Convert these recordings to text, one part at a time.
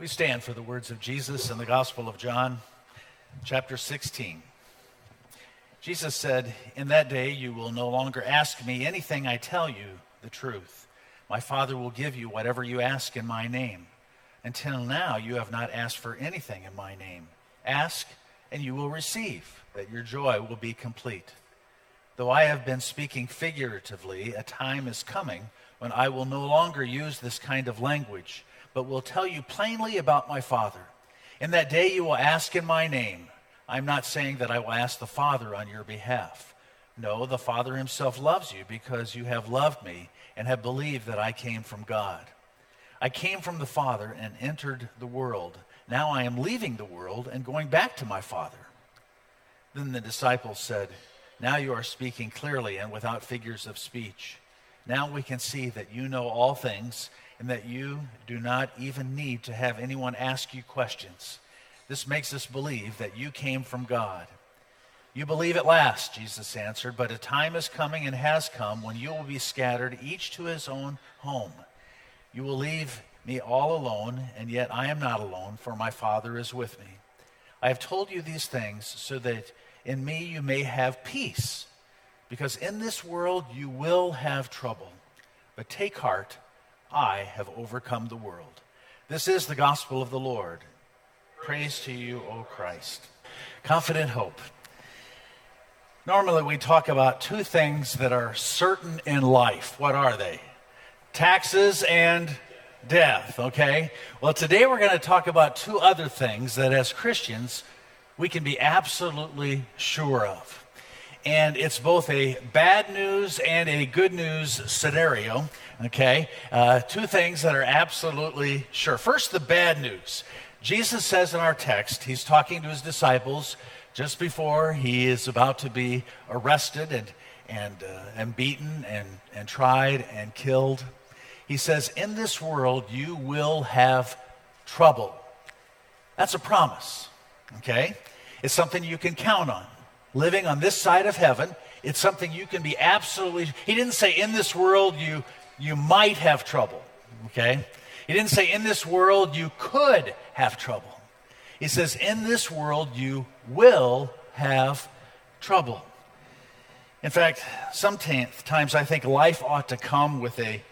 We stand for the words of Jesus in the Gospel of John, chapter 16. Jesus said, In that day you will no longer ask me anything I tell you the truth. My Father will give you whatever you ask in my name. Until now you have not asked for anything in my name. Ask, and you will receive, that your joy will be complete. Though I have been speaking figuratively, a time is coming when I will no longer use this kind of language but will tell you plainly about my Father. In that day you will ask in my name. I'm not saying that I will ask the Father on your behalf. No, the Father himself loves you because you have loved me and have believed that I came from God. I came from the Father and entered the world. Now I am leaving the world and going back to my Father. Then the disciples said, Now you are speaking clearly and without figures of speech. Now we can see that you know all things and that you do not even need to have anyone ask you questions. This makes us believe that you came from God. You believe at last, Jesus answered, but a time is coming and has come when you will be scattered, each to his own home. You will leave me all alone, and yet I am not alone, for my Father is with me. I have told you these things so that in me you may have peace, because in this world you will have trouble. But take heart. I have overcome the world. This is the gospel of the Lord. Praise to you, O Christ. Confident hope. Normally, we talk about two things that are certain in life. What are they? Taxes and death, okay? Well, today we're going to talk about two other things that as Christians we can be absolutely sure of. And it's both a bad news and a good news scenario. Okay? Uh, two things that are absolutely sure. First, the bad news. Jesus says in our text, he's talking to his disciples just before he is about to be arrested and, and, uh, and beaten and, and tried and killed. He says, In this world you will have trouble. That's a promise, okay? It's something you can count on. Living on this side of heaven, it's something you can be absolutely. He didn't say, In this world you you might have trouble, okay? He didn't say, in this world you could have trouble. He says, in this world you will have trouble. In fact, sometimes I think life ought to come with a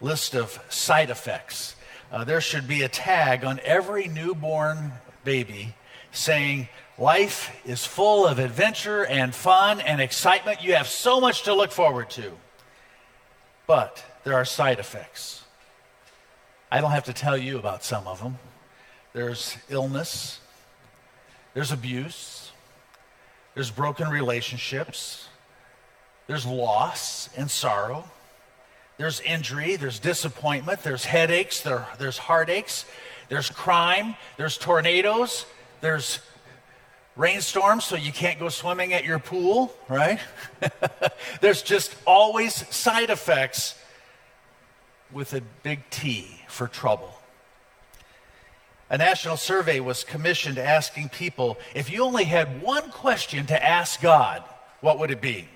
list of side effects. Uh, there should be a tag on every newborn baby saying, Life is full of adventure and fun and excitement. You have so much to look forward to. But there are side effects. I don't have to tell you about some of them. There's illness, there's abuse, there's broken relationships, there's loss and sorrow, there's injury, there's disappointment, there's headaches, there, there's heartaches, there's crime, there's tornadoes, there's rainstorms, so you can't go swimming at your pool, right? there's just always side effects with a big T for trouble. A national survey was commissioned asking people if you only had one question to ask God, what would it be?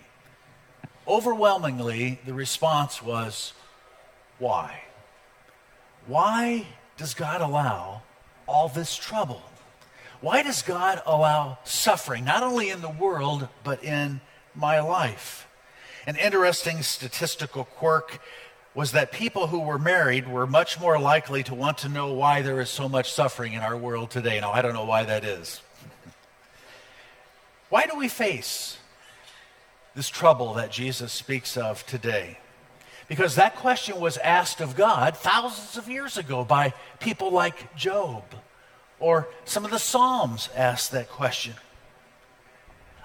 Overwhelmingly, the response was, why? Why does God allow all this trouble? Why does God allow suffering, not only in the world, but in my life? An interesting statistical quirk was that people who were married were much more likely to want to know why there is so much suffering in our world today. Now, I don't know why that is. why do we face this trouble that Jesus speaks of today? Because that question was asked of God thousands of years ago by people like Job, or some of the Psalms ask that question.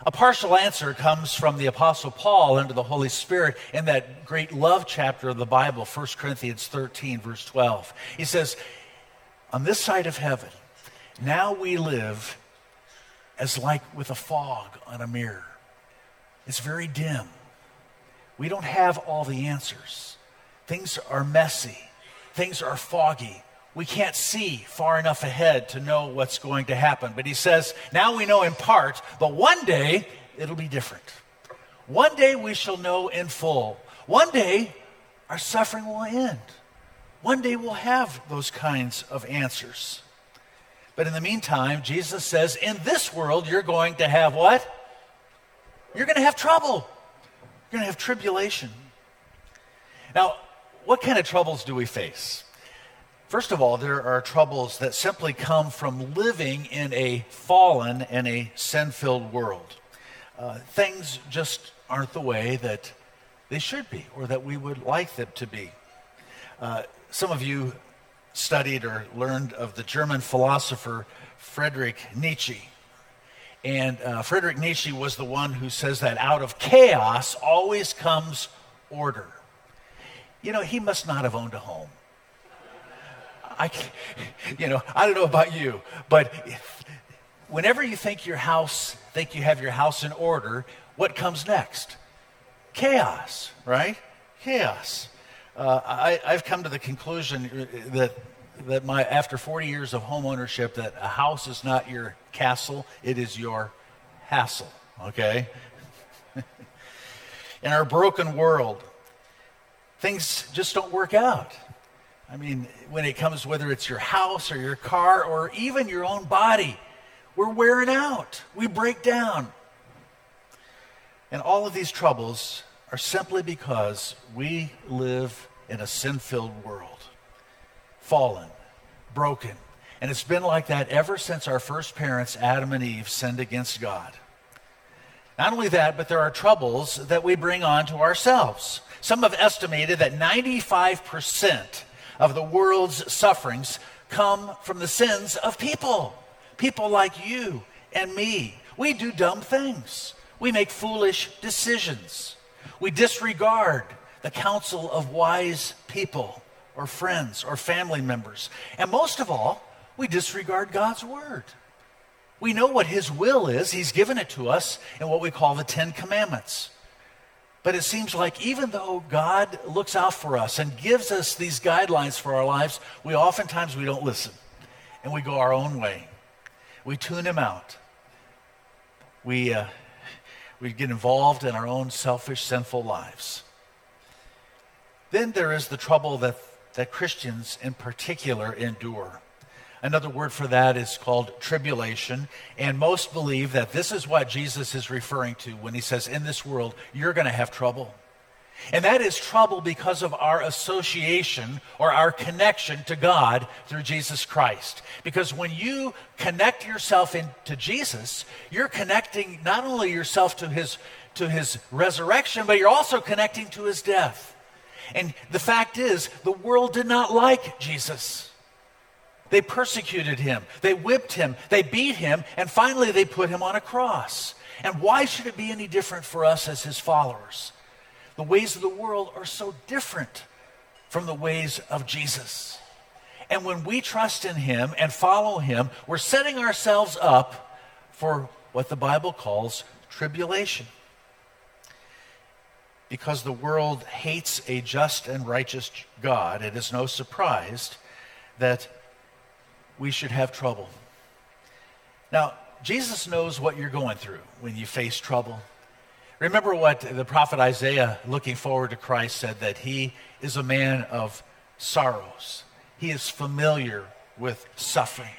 A partial answer comes from the Apostle Paul under the Holy Spirit in that great love chapter of the Bible, 1 Corinthians 13, verse 12. He says, On this side of heaven, now we live as like with a fog on a mirror. It's very dim. We don't have all the answers. Things are messy, things are foggy we can't see far enough ahead to know what's going to happen. But he says, now we know in part, but one day it'll be different. One day we shall know in full. One day our suffering will end. One day we'll have those kinds of answers. But in the meantime, Jesus says, in this world, you're going to have what? You're going to have trouble. You're going to have tribulation. Now, what kind of troubles do we face? First of all, there are troubles that simply come from living in a fallen and a sin filled world. Uh, things just aren't the way that they should be or that we would like them to be. Uh, some of you studied or learned of the German philosopher Friedrich Nietzsche. And uh, Friedrich Nietzsche was the one who says that out of chaos always comes order. You know, he must not have owned a home. I, you know, I don't know about you, but whenever you think your house, think you have your house in order, what comes next? Chaos, right? Chaos. Uh, I, I've come to the conclusion that that my after 40 years of home ownership that a house is not your castle it is your hassle okay in our broken world things just don't work out I mean, when it comes, whether it's your house or your car or even your own body, we're wearing out. We break down. And all of these troubles are simply because we live in a sin filled world, fallen, broken. And it's been like that ever since our first parents, Adam and Eve, sinned against God. Not only that, but there are troubles that we bring on to ourselves. Some have estimated that 95% of the world's sufferings come from the sins of people. People like you and me. We do dumb things. We make foolish decisions. We disregard the counsel of wise people or friends or family members. And most of all, we disregard God's word. We know what His will is, He's given it to us in what we call the Ten Commandments. But it seems like even though God looks out for us and gives us these guidelines for our lives, we oftentimes we don't listen and we go our own way. We tune him out. We, uh, we get involved in our own selfish, sinful lives. Then there is the trouble that, that Christians in particular endure. Another word for that is called tribulation. And most believe that this is what Jesus is referring to when he says, In this world, you're going to have trouble. And that is trouble because of our association or our connection to God through Jesus Christ. Because when you connect yourself into Jesus, you're connecting not only yourself to his, to his resurrection, but you're also connecting to his death. And the fact is, the world did not like Jesus. They persecuted him, they whipped him, they beat him, and finally they put him on a cross. And why should it be any different for us as his followers? The ways of the world are so different from the ways of Jesus. And when we trust in him and follow him, we're setting ourselves up for what the Bible calls tribulation. Because the world hates a just and righteous God, it is no surprise that we should have trouble. Now, Jesus knows what you're going through when you face trouble. Remember what the prophet Isaiah, looking forward to Christ, said that he is a man of sorrows. He is familiar with suffering.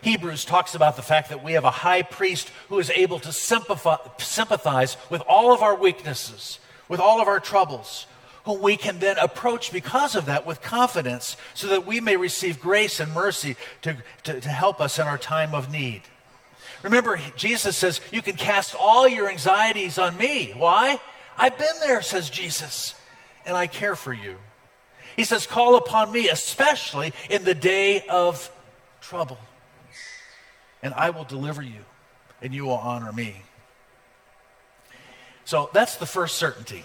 Hebrews talks about the fact that we have a high priest who is able to sympathize with all of our weaknesses, with all of our troubles, we can then approach because of that with confidence so that we may receive grace and mercy to, to, to help us in our time of need. Remember, Jesus says, You can cast all your anxieties on me. Why? I've been there, says Jesus, and I care for you. He says, Call upon me, especially in the day of trouble, and I will deliver you, and you will honor me. So that's the first certainty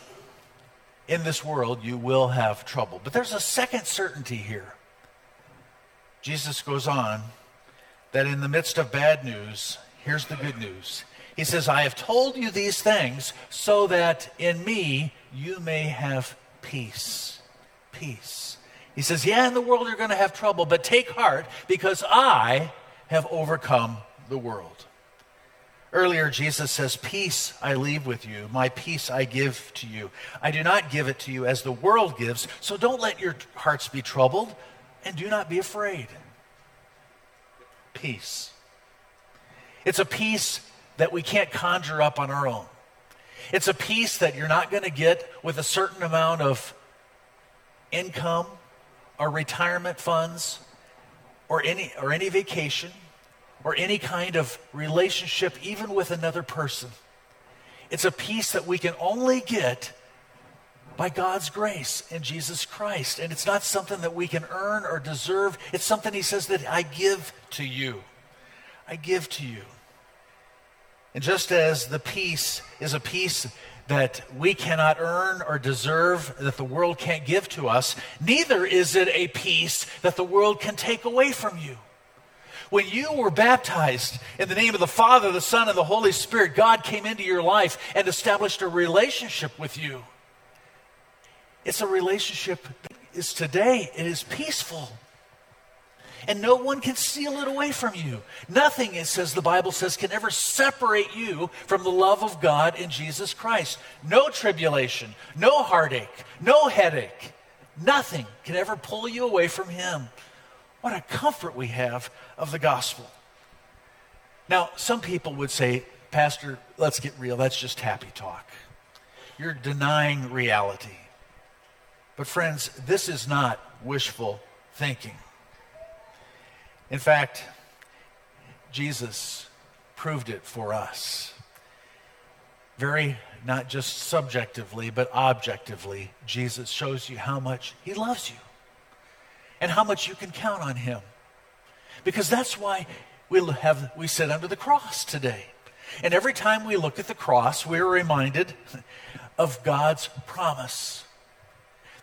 in this world you will have trouble. But there's a second certainty here. Jesus goes on that in the midst of bad news, here's the good news. He says, I have told you these things so that in me you may have peace. Peace. He says, Yeah, in the world you're going to have trouble, but take heart because I have overcome the world. Earlier, Jesus says, Peace I leave with you, my peace I give to you. I do not give it to you as the world gives, so don't let your hearts be troubled and do not be afraid. peace. It's a peace that we can't conjure up on our own. It's a peace that you're not going to get with a certain amount of income or retirement funds or any, or any vacation or any kind of relationship, even with another person. It's a peace that we can only get by God's grace in Jesus Christ. And it's not something that we can earn or deserve. It's something He says that I give to you. I give to you. And just as the peace is a peace that we cannot earn or deserve, that the world can't give to us, neither is it a peace that the world can take away from you. When you were baptized in the name of the Father, the Son, and the Holy Spirit, God came into your life and established a relationship with you. It's a relationship that is today, it is peaceful. And no one can steal it away from you. Nothing, it says, the Bible says, can ever separate you from the love of God in Jesus Christ. No tribulation, no heartache, no headache, nothing can ever pull you away from Him. What a comfort we have of the gospel. Now, some people would say, Pastor, let's get real. That's just happy talk. You're denying reality. But, friends, this is not wishful thinking. In fact, Jesus proved it for us. Very, not just subjectively, but objectively, Jesus shows you how much He loves you and how much you can count on Him. Because that's why we, have, we sit under the cross today. And every time we look at the cross, we're reminded of God's promise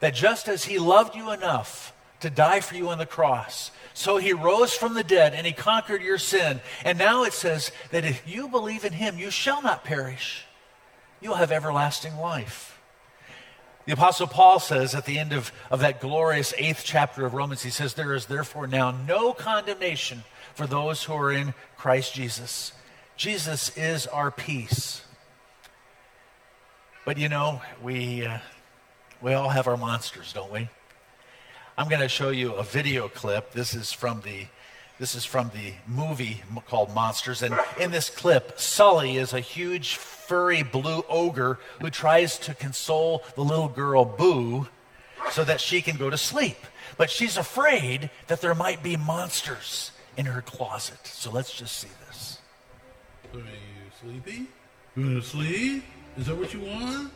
that just as he loved you enough to die for you on the cross, so he rose from the dead and he conquered your sin. And now it says that if you believe in him, you shall not perish. You'll have everlasting life. The Apostle Paul says at the end of, of that glorious eighth chapter of Romans, he says, There is therefore now no condemnation for those who are in Christ Jesus. Jesus is our peace. But you know, we, uh, we all have our monsters, don't we? I'm going to show you a video clip. This is from the this is from the movie called Monsters. And in this clip, Sully is a huge, furry blue ogre who tries to console the little girl, Boo, so that she can go to sleep. But she's afraid that there might be monsters in her closet. So let's just see this. Are you sleepy? You want to sleep? Is that what you want?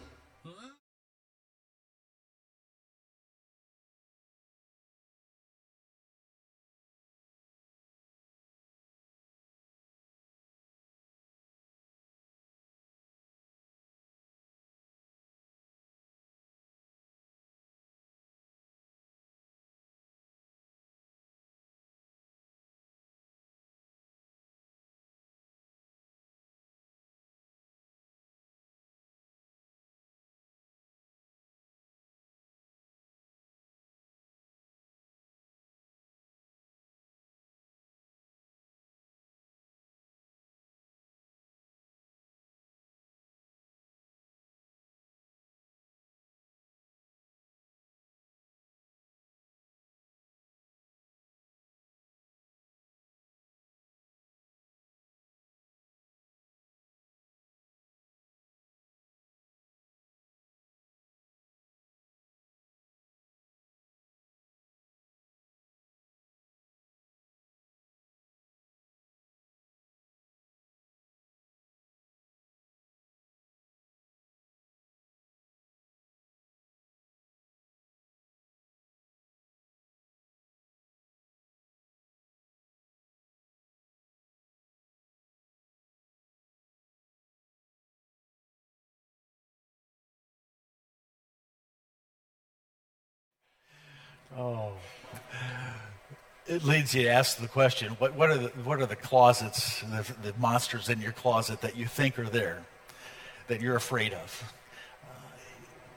It leads you to ask the question what, what, are, the, what are the closets, the, the monsters in your closet that you think are there, that you're afraid of? Uh,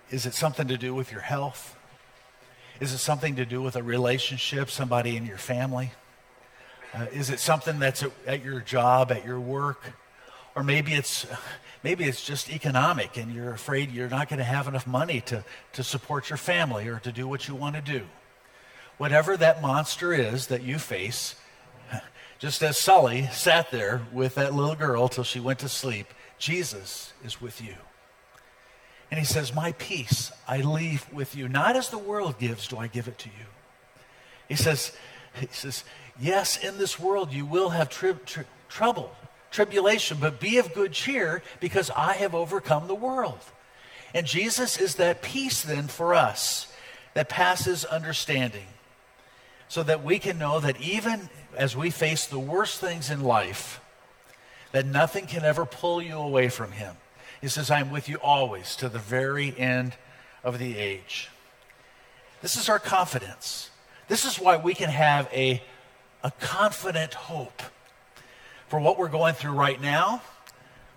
is it something to do with your health? Is it something to do with a relationship, somebody in your family? Uh, is it something that's at, at your job, at your work? Or maybe it's, maybe it's just economic and you're afraid you're not going to have enough money to, to support your family or to do what you want to do whatever that monster is that you face, Just as Sully sat there with that little girl till she went to sleep, Jesus is with you. And he says, My peace I leave with you. Not as the world gives, do I give it to you. He says, he says Yes, in this world you will have tri- tri- trouble, tribulation, but be of good cheer because I have overcome the world. And Jesus is that peace then for us that passes understanding so that we can know that even as we face the worst things in life, that nothing can ever pull you away from him. He says, I'm with you always to the very end of the age. This is our confidence. This is why we can have a, a confident hope for what we're going through right now,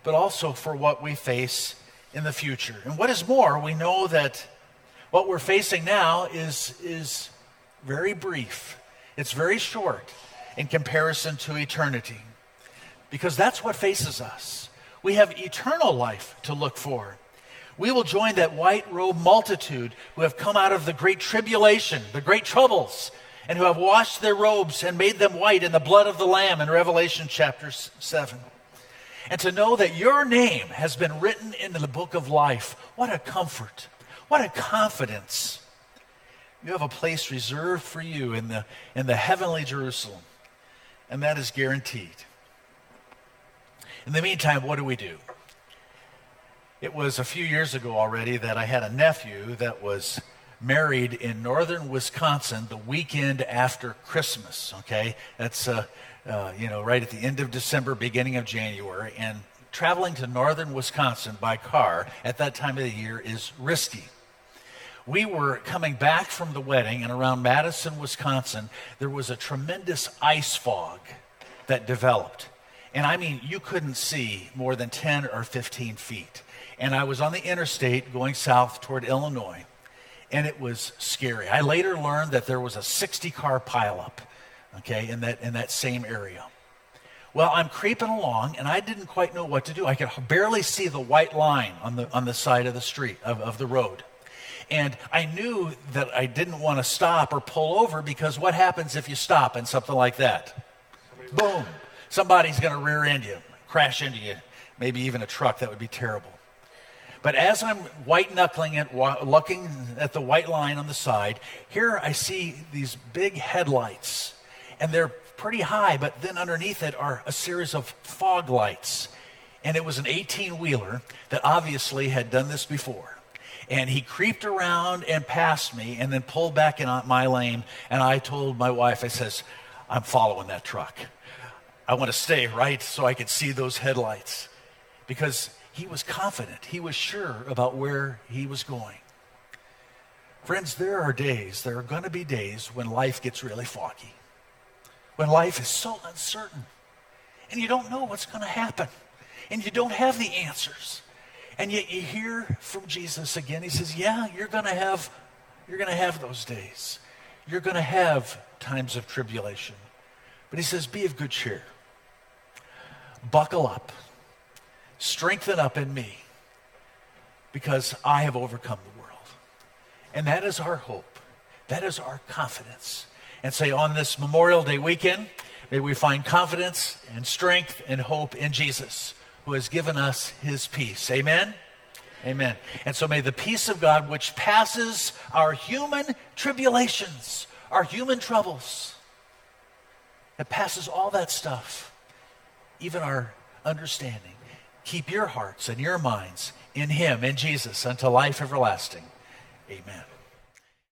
but also for what we face in the future. And what is more, we know that what we're facing now is, is very brief, it's very short in comparison to eternity, because that's what faces us. We have eternal life to look for. We will join that white robed multitude who have come out of the great tribulation, the great troubles, and who have washed their robes and made them white in the blood of the Lamb in Revelation chapter 7. And to know that your name has been written in the book of life, what a comfort, what a confidence. You have a place reserved for you in the, in the heavenly Jerusalem, and that is guaranteed. In the meantime, what do we do? It was a few years ago already that I had a nephew that was married in northern Wisconsin the weekend after Christmas. Okay, that's uh, uh, you know right at the end of December, beginning of January, and traveling to northern Wisconsin by car at that time of the year is risky. We were coming back from the wedding, and around Madison, Wisconsin, there was a tremendous ice fog that developed. And I mean, you couldn't see more than 10 or 15 feet. And I was on the interstate going south toward Illinois and it was scary. I later learned that there was a 60 car pileup, okay, in that, in that same area. Well, I'm creeping along, and I didn't quite know what to do. I could barely see the white line on the, on the side of the street, of, of the road. And I knew that I didn't want to stop or pull over because what happens if you stop and something like that? Boom. Somebody's going to rear end you, crash into you, maybe even a truck. That would be terrible. But as I'm white knuckling it, looking at the white line on the side, here I see these big headlights. And they're pretty high, but then underneath it are a series of fog lights. And it was an 18 wheeler that obviously had done this before. And he creeped around and passed me and then pulled back in my lane. And I told my wife, I says, I'm following that truck. I want to stay right so I could see those headlights. Because he was confident, he was sure about where he was going. Friends, there are days, there are going to be days when life gets really foggy, when life is so uncertain, and you don't know what's going to happen, and you don't have the answers. And yet you hear from Jesus again. He says, Yeah, you're going to have you're going to have those days. You're going to have times of tribulation. But he says, Be of good cheer. Buckle up strengthen up in me because I have overcome the world. And that is our hope. That is our confidence. And say on this Memorial Day weekend, may we find confidence and strength and hope in Jesus, who has given us his peace. Amen? Amen. And so may the peace of God, which passes our human tribulations, our human troubles, it passes all that stuff, even our understanding, Keep your hearts and your minds in Him, in Jesus, unto life everlasting. Amen.